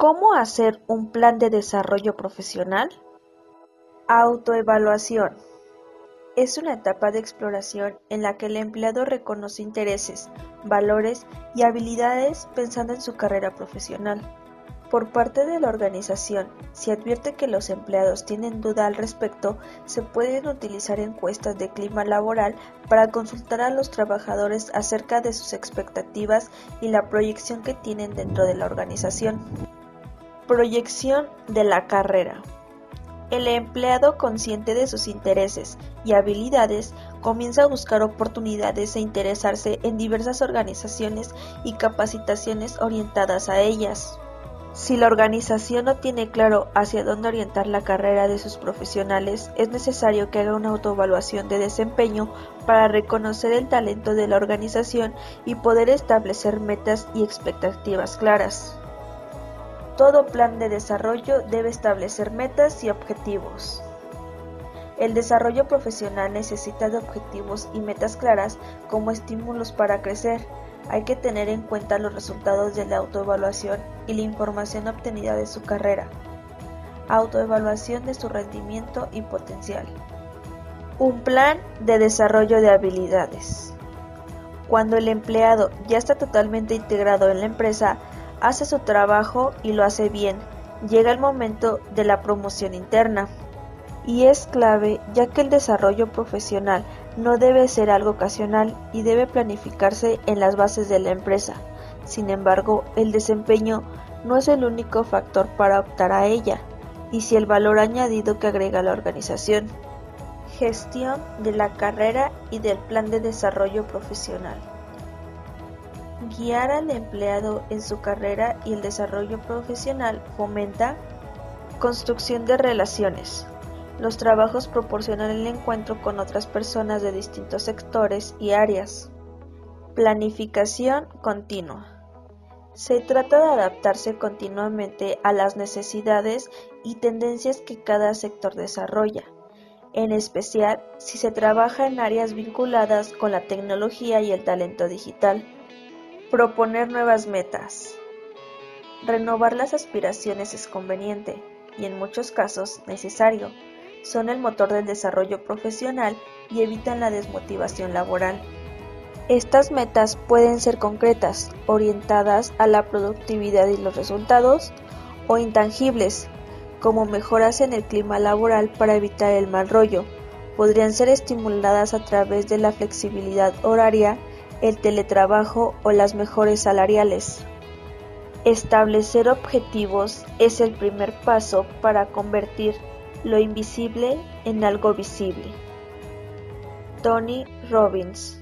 ¿Cómo hacer un plan de desarrollo profesional? Autoevaluación. Es una etapa de exploración en la que el empleado reconoce intereses, valores y habilidades pensando en su carrera profesional. Por parte de la organización, si advierte que los empleados tienen duda al respecto, se pueden utilizar encuestas de clima laboral para consultar a los trabajadores acerca de sus expectativas y la proyección que tienen dentro de la organización. Proyección de la carrera. El empleado consciente de sus intereses y habilidades comienza a buscar oportunidades e interesarse en diversas organizaciones y capacitaciones orientadas a ellas. Si la organización no tiene claro hacia dónde orientar la carrera de sus profesionales, es necesario que haga una autoevaluación de desempeño para reconocer el talento de la organización y poder establecer metas y expectativas claras. Todo plan de desarrollo debe establecer metas y objetivos. El desarrollo profesional necesita de objetivos y metas claras como estímulos para crecer, hay que tener en cuenta los resultados de la autoevaluación y la información obtenida de su carrera. Autoevaluación de su rendimiento y potencial. Un plan de desarrollo de habilidades. Cuando el empleado ya está totalmente integrado en la empresa, hace su trabajo y lo hace bien, llega el momento de la promoción interna. Y es clave ya que el desarrollo profesional no debe ser algo ocasional y debe planificarse en las bases de la empresa. Sin embargo, el desempeño no es el único factor para optar a ella, y si el valor añadido que agrega la organización. Gestión de la carrera y del plan de desarrollo profesional. Guiar al empleado en su carrera y el desarrollo profesional fomenta construcción de relaciones, los trabajos proporcionan el encuentro con otras personas de distintos sectores y áreas. Planificación continua. Se trata de adaptarse continuamente a las necesidades y tendencias que cada sector desarrolla, en especial si se trabaja en áreas vinculadas con la tecnología y el talento digital. Proponer nuevas metas. Renovar las aspiraciones es conveniente y en muchos casos necesario son el motor del desarrollo profesional y evitan la desmotivación laboral. Estas metas pueden ser concretas, orientadas a la productividad y los resultados, o intangibles, como mejoras en el clima laboral para evitar el mal rollo. Podrían ser estimuladas a través de la flexibilidad horaria, el teletrabajo o las mejores salariales. Establecer objetivos es el primer paso para convertir lo invisible en algo visible. Tony Robbins